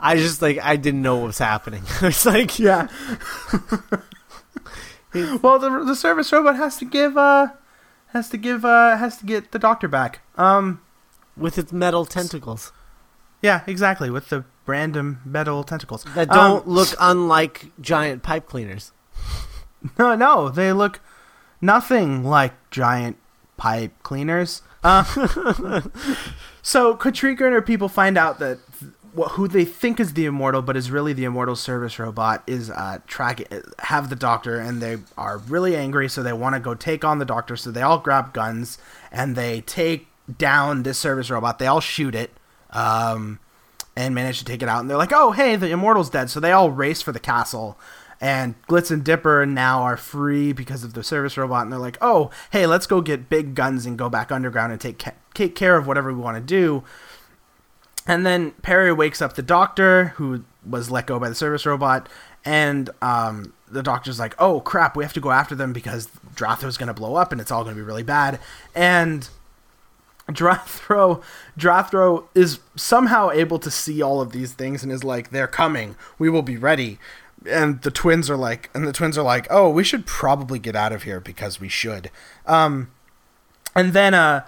I just like I didn't know what was happening. it's like, yeah. well, the the service robot has to give uh has to give uh has to get the doctor back. Um, with its metal tentacles yeah, exactly with the random metal tentacles that Um, don't look unlike giant pipe cleaners. No, no, they look nothing like giant pipe cleaners. Uh, so Katryca and her people find out that th- wh- who they think is the immortal, but is really the immortal service robot, is uh, track have the doctor, and they are really angry. So they want to go take on the doctor. So they all grab guns and they take down this service robot. They all shoot it. Um, and manage to take it out. And they're like, "Oh, hey, the immortal's dead." So they all race for the castle. And Glitz and Dibber now are free because of the service robot, and they're like, "Oh, hey, let's go get big guns and go back underground and take ca- take care of whatever we want to do." And then Peri wakes up the doctor, who was let go by the service robot, and um, the doctor's like, "Oh crap, we have to go after them because Drathro's going to blow up, and it's all going to be really bad." And Drathro Drathro is somehow able to see all of these things and is like, "They're coming. We will be ready." And the twins are like, and the twins are like, "Oh, we should probably get out of here because we should." Um, and then uh,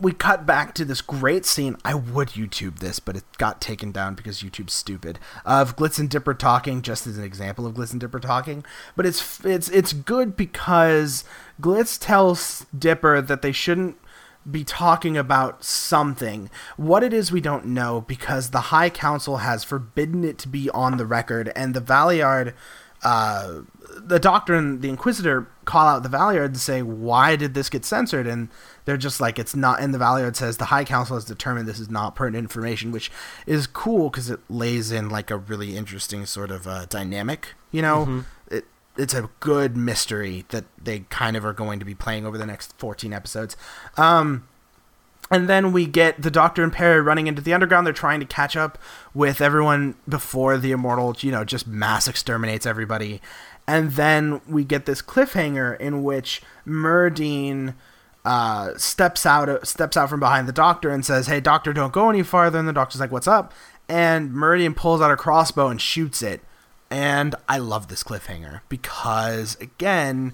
we cut back to this great scene. I would YouTube this, but it got taken down because YouTube's stupid. Of Glitz and Dibber talking, just as an example of Glitz and Dibber talking. But it's it's it's good because Glitz tells Dibber that they shouldn't be talking about something. What it is, we don't know because the High Council has forbidden it to be on the record, and the Valeyard, uh, the Doctor and the Inquisitor call out the Valeyard and say, "Why did this get censored?" And they're just like, "It's not." And the Valeyard says, "The High Council has determined this is not pertinent information," which is cool because it lays in like a really interesting sort of uh, dynamic. You know, it it's a good mystery that they kind of are going to be playing over the next 14 episodes. Um, and then we get the Doctor and Peri running into the underground. They're trying to catch up with everyone before the Immortal, you know, just mass exterminates everybody. And then we get this cliffhanger in which Merdeen uh, steps out steps out from behind the Doctor and says, "Hey, Doctor, don't go any farther." And the Doctor's like, "What's up?" And Merdeen pulls out a crossbow and shoots it. And I love this cliffhanger because, again,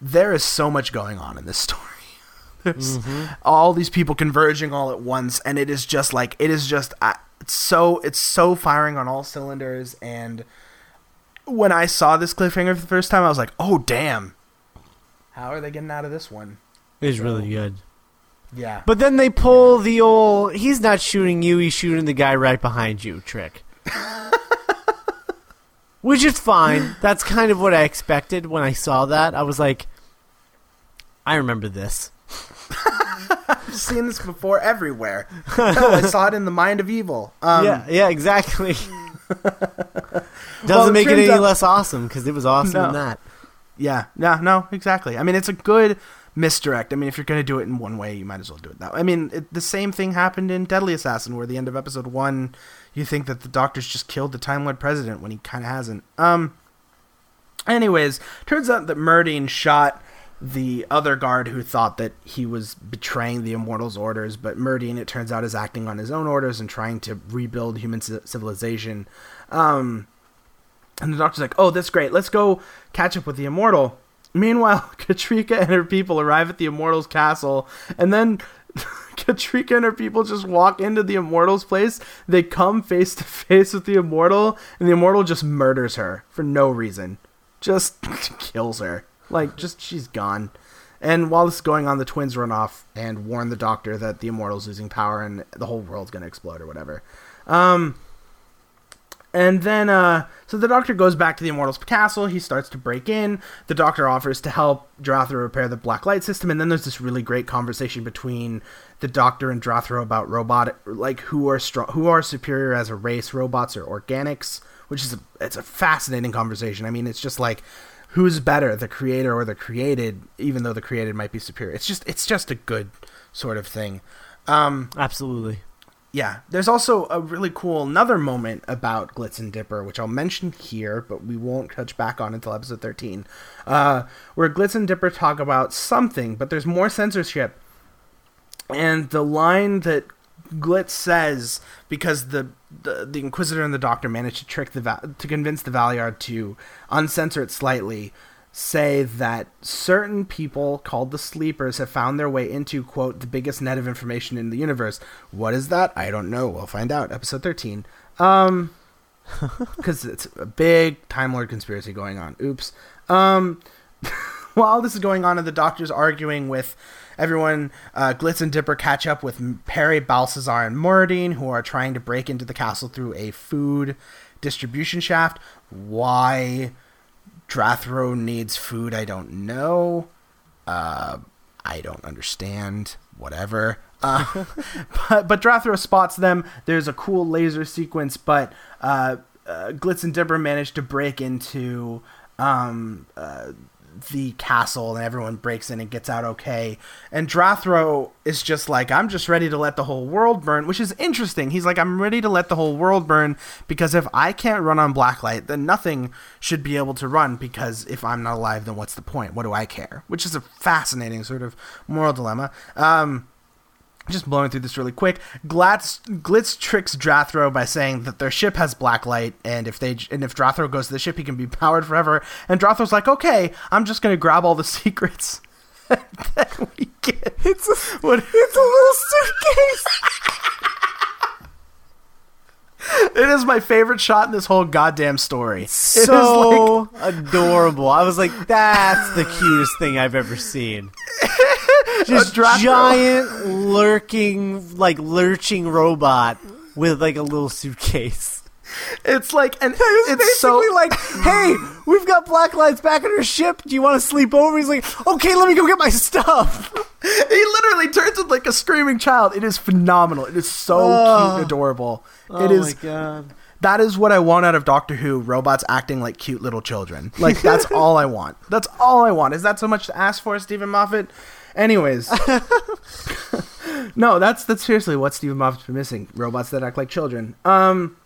there is so much going on in this story. There's all these people converging all at once, and it is just like it is just uh, it's so it's so firing on all cylinders. And when I saw this cliffhanger for the first time, I was like, "Oh damn! How are they getting out of this one?" It's really good. Yeah, But then they pull the old he's not shooting you, he's shooting the guy right behind you trick. Which is fine. That's kind of what I expected when I saw that. I was like I remember this. I've seen this before everywhere. I saw it in the mind of evil. Um, yeah, yeah, exactly. Doesn't Well, make it any less awesome because it was awesome No. in that. Yeah, no, no, exactly. I mean, it's a good misdirect. I mean, if you're going to do it in one way, you might as well do it that way. I mean, it, the same thing happened in Deadly Assassin, where the end of episode one, you think that the Doctor's just killed the Time Lord President when he kind of hasn't. Um. Anyways, turns out that Merdeen shot the other guard who thought that he was betraying the Immortals' orders, but Merdeen, it turns out, is acting on his own orders and trying to rebuild human ci- civilization. Um, and the doctor's like, "Oh, that's great. Let's go catch up with the immortal." Meanwhile, Katryca and her people arrive at the immortal's castle, and then Katryca and her people just walk into the immortal's place. They come face to face with the immortal, and the immortal just murders her for no reason. Just kills her. Like, just she's gone. And while this is going on, the twins run off and warn the doctor that the immortal's losing power and the whole world's gonna explode or whatever. Um, and then, uh, so the doctor goes back to the Immortal's castle. He starts to break in. The doctor offers to help Drathro repair the black light system. And then there's this really great conversation between the doctor and Drathro about robot, like who are strong, who are superior as a race, robots or organics, which is a, it's a fascinating conversation. I mean, it's just like who's better, the creator or the created, even though the created might be superior. It's just, it's just a good sort of thing. Um, Absolutely. Yeah, there's also a really cool another moment about Glitz and Dibber, which I'll mention here, but we won't touch back on until episode 13, uh, where Glitz and Dibber talk about something, but there's more censorship. And the line that Glitz says, because the, the the Inquisitor and the Doctor managed to trick the to convince the Valeyard to uncensor it slightly, say that certain people called the Sleepers have found their way into quote the biggest net of information in the universe. What is that? I don't know. We'll find out. Episode thirteen. Um, because it's a big Time Lord conspiracy going on. Oops. Um, while this is going on and the Doctor's arguing with everyone, uh, Glitz and Dibber catch up with Peri, Balthazar, and Merdeen, who are trying to break into the castle through a food distribution shaft. Why Drathro needs food, I don't know. Uh, I don't understand. Whatever. Uh, but, but Drathro spots them. There's a cool laser sequence, but uh, uh, Glitz and Dibber manage to break into um, uh, the castle, and everyone breaks in and gets out okay. And Drathro is just like, I'm just ready to let the whole world burn, which is interesting. He's like, I'm ready to let the whole world burn because if I can't run on blacklight, then nothing should be able to run because if I'm not alive, then what's the point? What do I care? Which is a fascinating sort of moral dilemma. Um, just blowing through this really quick. Glitz, Glitz tricks Drathro by saying that their ship has black light, and if they and if Drathro goes to the ship, he can be powered forever. And Drathro's like, "Okay, I'm just gonna grab all the secrets." we get It's a, what it's a little suitcase. it is my favorite shot in this whole goddamn story. It is like- So adorable. I was like, that's the cutest thing I've ever seen. Just giant lurking, like lurching robot with like a little suitcase. it's like and it's so basically like, hey, we've got black lights back on our ship. Do you want to sleep over? He's like, okay, let me go get my stuff. he literally turns into like a screaming child. It is phenomenal. It is so Oh. cute and adorable. Oh it is my god. That is what I want out of Doctor Who. Robots acting like cute little children. Like that's all I want. That's all I want. Is that so much to ask for, Steven Moffat? Anyways, no, that's that's seriously what Steven Moffat's been missing. Robots that act like children. Um,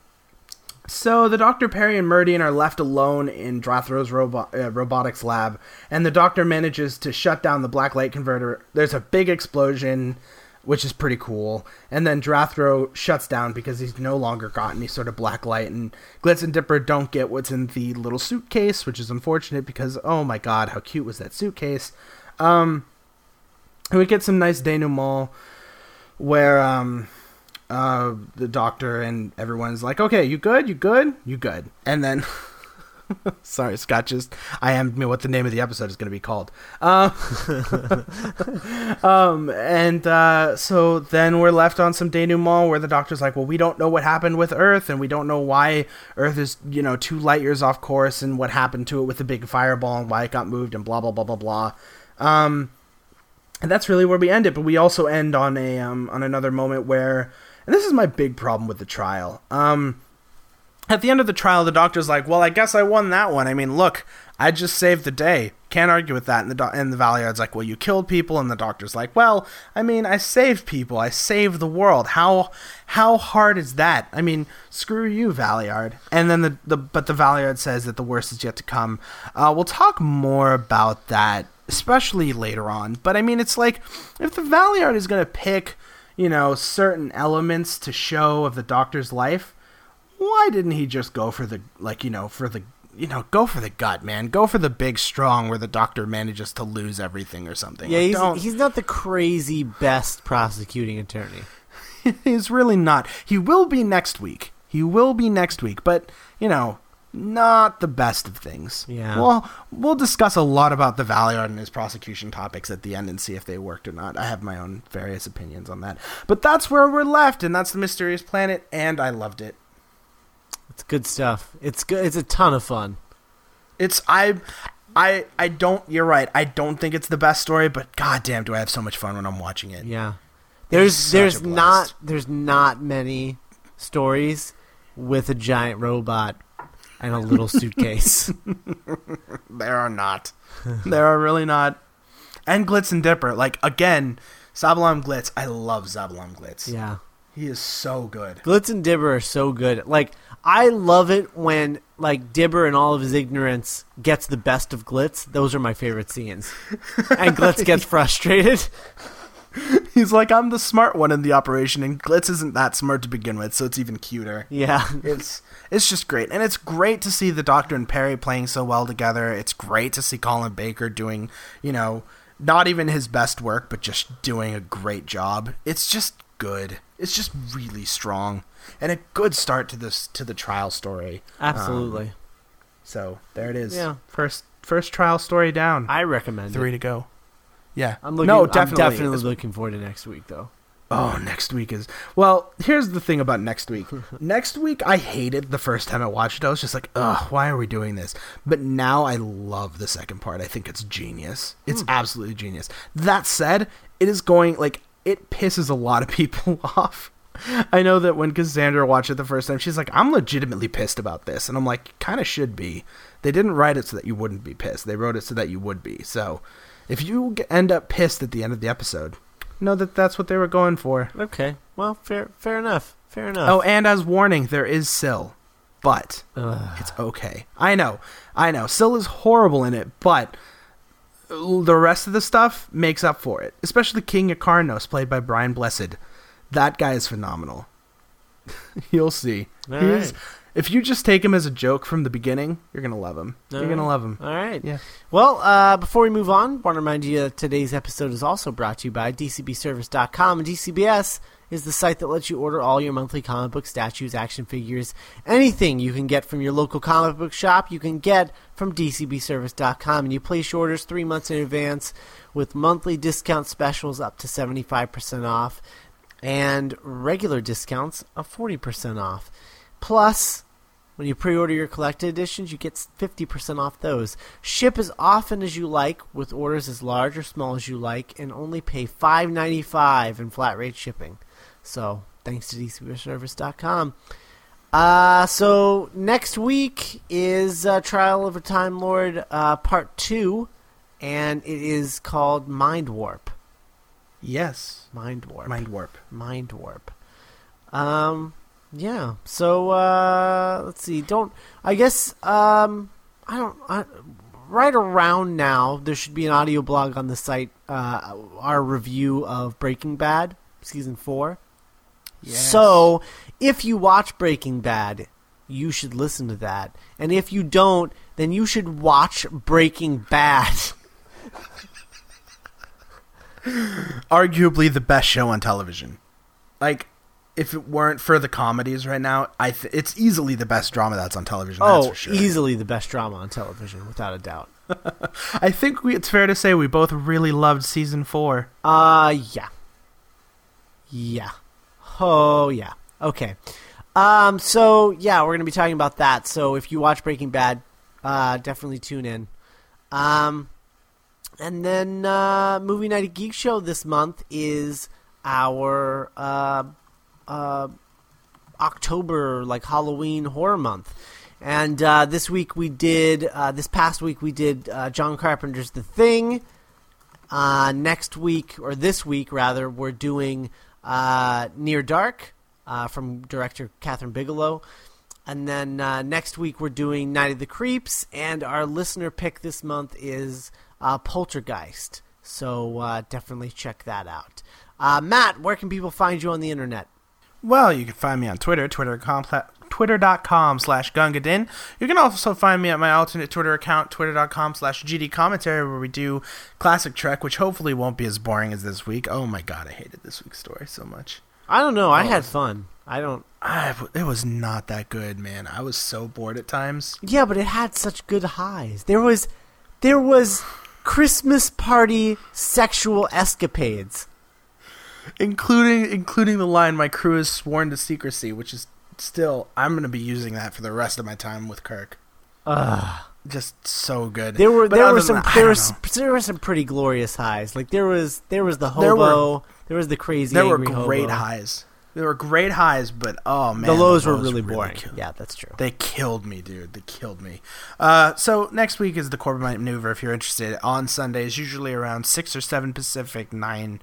so the Doctor Peri and Merdeen are left alone in Drathro's robo- uh, robotics lab, and the Doctor manages to shut down the black light converter. There's a big explosion, which is pretty cool, and then Drathro shuts down because he's no longer got any sort of black light, and Glitz and Dibber don't get what's in the little suitcase, which is unfortunate because oh my god, how cute was that suitcase? Um, and we get some nice denouement where um uh the doctor and everyone's like okay you good? You good? You good. And then sorry scott just i am me what the name of the episode is going to be called. Uh, um and uh so then we're left on some denouement where the doctor's like well we don't know what happened with earth and we don't know why earth is you know two light years off course and what happened to it with the big fireball and why it got moved and blah blah blah blah blah. Um and that's really where we end it. But we also end on a um, on another moment where, and this is my big problem with the trial. Um, at the end of the trial, the doctor's like, "Well, I guess I won that one. I mean, look, I just saved the day. Can't argue with that." And the do- and the Valeyard's like, "Well, you killed people," and the doctor's like, "Well, I mean, I saved people. I saved the world. How how hard is that? I mean, screw you, Valeyard." And then the, the but the Valeyard says that the worst is yet to come. Uh, we'll talk more about that, especially later on. But I mean, it's like if the Valeyard is going to pick, you know, certain elements to show of the doctor's life why didn't he just go for the like you know for the you know go for the gut man go for the big strong where the doctor manages to lose everything or something Yeah, Like, he's, he's not the crazy best prosecuting attorney. he's really not he will be next week he will be next week but you know not the best of things Yeah. well we'll discuss a lot about the Valeyard and his prosecution topics at the end and see if they worked or not i have my own various opinions on that but that's where we're left and that's the mysterious planet and i loved it It's good stuff. It's good. It's a ton of fun. It's I I I don't you're right. I don't think it's the best story, but goddamn do I have so much fun when I'm watching it. Yeah. There's there's not there's not many stories with a giant robot and a little suitcase. There are not. there are really not. And Glitz and Dibber, like again, Sabalom Glitz. I love Sabalom Glitz. yeah. He is so good. Glitz and Dibber are so good. Like I love it when like Dibber and all of his ignorance gets the best of Glitz. Those are my favorite scenes. And Glitz gets frustrated. He's like, I'm the smart one in the operation, and Glitz isn't that smart to begin with, so it's even cuter. Yeah. It's it's just great, and it's great to see the Doctor and Peri playing so well together. It's great to see Colin Baker doing, you know, not even his best work, but just doing a great job. It's just good. It's just really strong, and a good start to this to the trial story. Absolutely. Um, so there it is. Yeah. First first trial story down. I recommend Three it. to go. Yeah. I'm looking no, I'm definitely. definitely looking forward to next week though. Oh, next week is well. Here's the thing about next week. next week, I hated the first time I watched it. I was just like, "Ugh, why are we doing this?" But now I love the second part. I think it's genius. It's hmm. absolutely genius. That said, it is going like it pisses a lot of people off. I know that when Cassandra watched it the first time, she's like, "I'm legitimately pissed about this," and I'm like, "Kind of should be." They didn't write it so that you wouldn't be pissed. They wrote it so that you would be. So, if you end up pissed at the end of the episode, know that that's what they were going for. Okay. Well, fair fair enough. Fair enough. Oh, and as warning, there is Sil, but Ugh. it's okay. I know, I know. Sil is horrible in it, but the rest of the stuff makes up for it. Especially King Yrcanos, played by Brian Blessed. That guy is phenomenal. You'll see. All He's- right. If you just take him as a joke from the beginning, you're gonna love him. All you're gonna love him. All right. Yeah. Well, uh, before we move on, I want to remind you that today's episode is also brought to you by DCBService.com. And DCBS is the site that lets you order all your monthly comic book statues, action figures, anything you can get from your local comic book shop, you can get from DCBService.com. And you place your orders three months in advance with monthly discount specials up to 75% off and regular discounts of 40% off. Plus, when you pre-order your collected editions, you get 50% off those. Ship as often as you like, with orders as large or small as you like, and only pay $5.95 in flat rate shipping. So, thanks to DCBService.com. Uh, so, next week is uh, Trial of a Time Lord uh, Part 2, and it is called Mindwarp. Yes. Mindwarp. Mind warp. Mindwarp. Um, yeah. So uh, let's see. Don't I guess um, I don't. I, right around now, there should be an audio blog on the site. Uh, our review of Breaking Bad season four. Yes. So if you watch Breaking Bad, you should listen to that, and if you don't, then you should watch Breaking Bad. arguably the best show on television. Like, if it weren't for the comedies right now, I th- it's easily the best drama that's on television. that's oh, for sure. easily the best drama on television, without a doubt. I think we, it's fair to say we both really loved season four. Uh, yeah. Yeah. Oh, yeah. Okay. Um, so, yeah, we're going to be talking about that. So, if you watch Breaking Bad, uh, definitely tune in. Um, And then uh, Movie Night at Geek Show this month is our uh, uh, October, like Halloween horror month. And uh, this week we did, uh, this past week we did uh, John Carpenter's The Thing. Uh, next week, or this week rather, we're doing uh, Near Dark uh, from director Kathryn Bigelow. And then next week we're doing Night of the Creeps, and our listener pick this month is Poltergeist. So definitely check that out. Matt, where can people find you on the internet? Well, you can find me on Twitter, twitter.com, twitter.com slash gungadin. You can also find me at my alternate Twitter account, twitter.com slash GD commentary, where we do classic Trek, which hopefully won't be as boring as this week. Oh my god, I hated this week's story so much. I don't know. I oh. had fun. I don't. I, it was not that good, man. I was so bored at times. Yeah, but it had such good highs. There was, there was Christmas party sexual escapades. Including including the line "My crew is sworn to secrecy," which is still I'm gonna be using that for the rest of my time with Kirk. Ugh. Just so good. There were But there were some that, there was there were some pretty glorious highs. Like there was there was the There were- hobo. There, was the crazy. there were great hobo. highs. There were great highs, but oh man, The lows were really really boring. killed- yeah, that's true. They killed me, dude. They killed me. Uh, so next week is the Corbomite maneuver. If you're interested, on Sundays, usually around six or seven Pacific, nine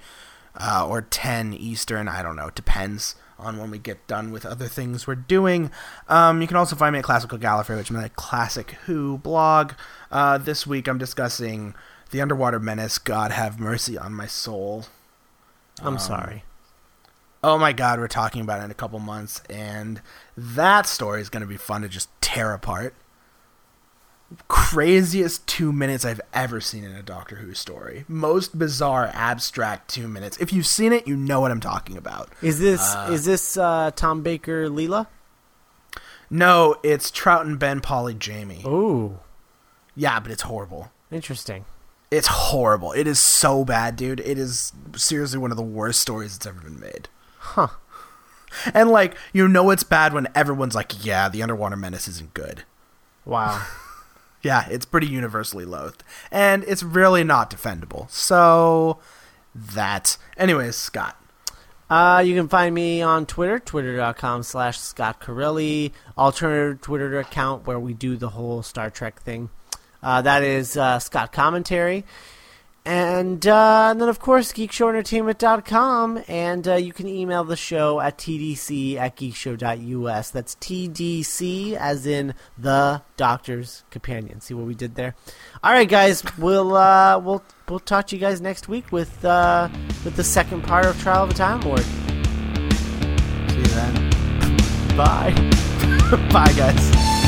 uh, or ten Eastern. I don't know. It depends on when we get done with other things we're doing. Um, you can also find me at Classical Gallifrey, which is my classic Who blog. Uh, this week I'm discussing the Underwater Menace. God have mercy on my soul. I'm Um, sorry. Oh my god, we're talking about it in a couple months, and that story is going to be fun to just tear apart. Craziest two minutes I've ever seen in a Doctor Who story. Most bizarre, abstract two minutes. If you've seen it, you know what I'm talking about. Is this uh, is this uh, Tom Baker Leela? No, it's Troughton Ben, Polly, Jamie. Oh, Yeah, but it's horrible. interesting. It's horrible. It is so bad, dude. It is seriously one of the worst stories that's ever been made. Huh. And like, you know it's bad when everyone's like, "Yeah, the Underwater Menace isn't good." Wow. Yeah, it's pretty universally loathed. And it's really not defendable. So, that. Anyways, Scott. Uh, you can find me on Twitter, twitter.com slash Scott Corelli, alternative Twitter account where we do the whole Star Trek thing. Uh, that is uh, Scott Commentary. And, uh, and then, of course, geekshowentertainment.com. And uh, you can email the show at tdc at geekshow.us. That's TDC, as in the Doctor's Companion. See what we did there? All right, guys. We'll, uh, we'll, we'll talk to you guys next week with, uh, with the second part of Trial of a Time Lord. See you then. Bye. Bye, guys.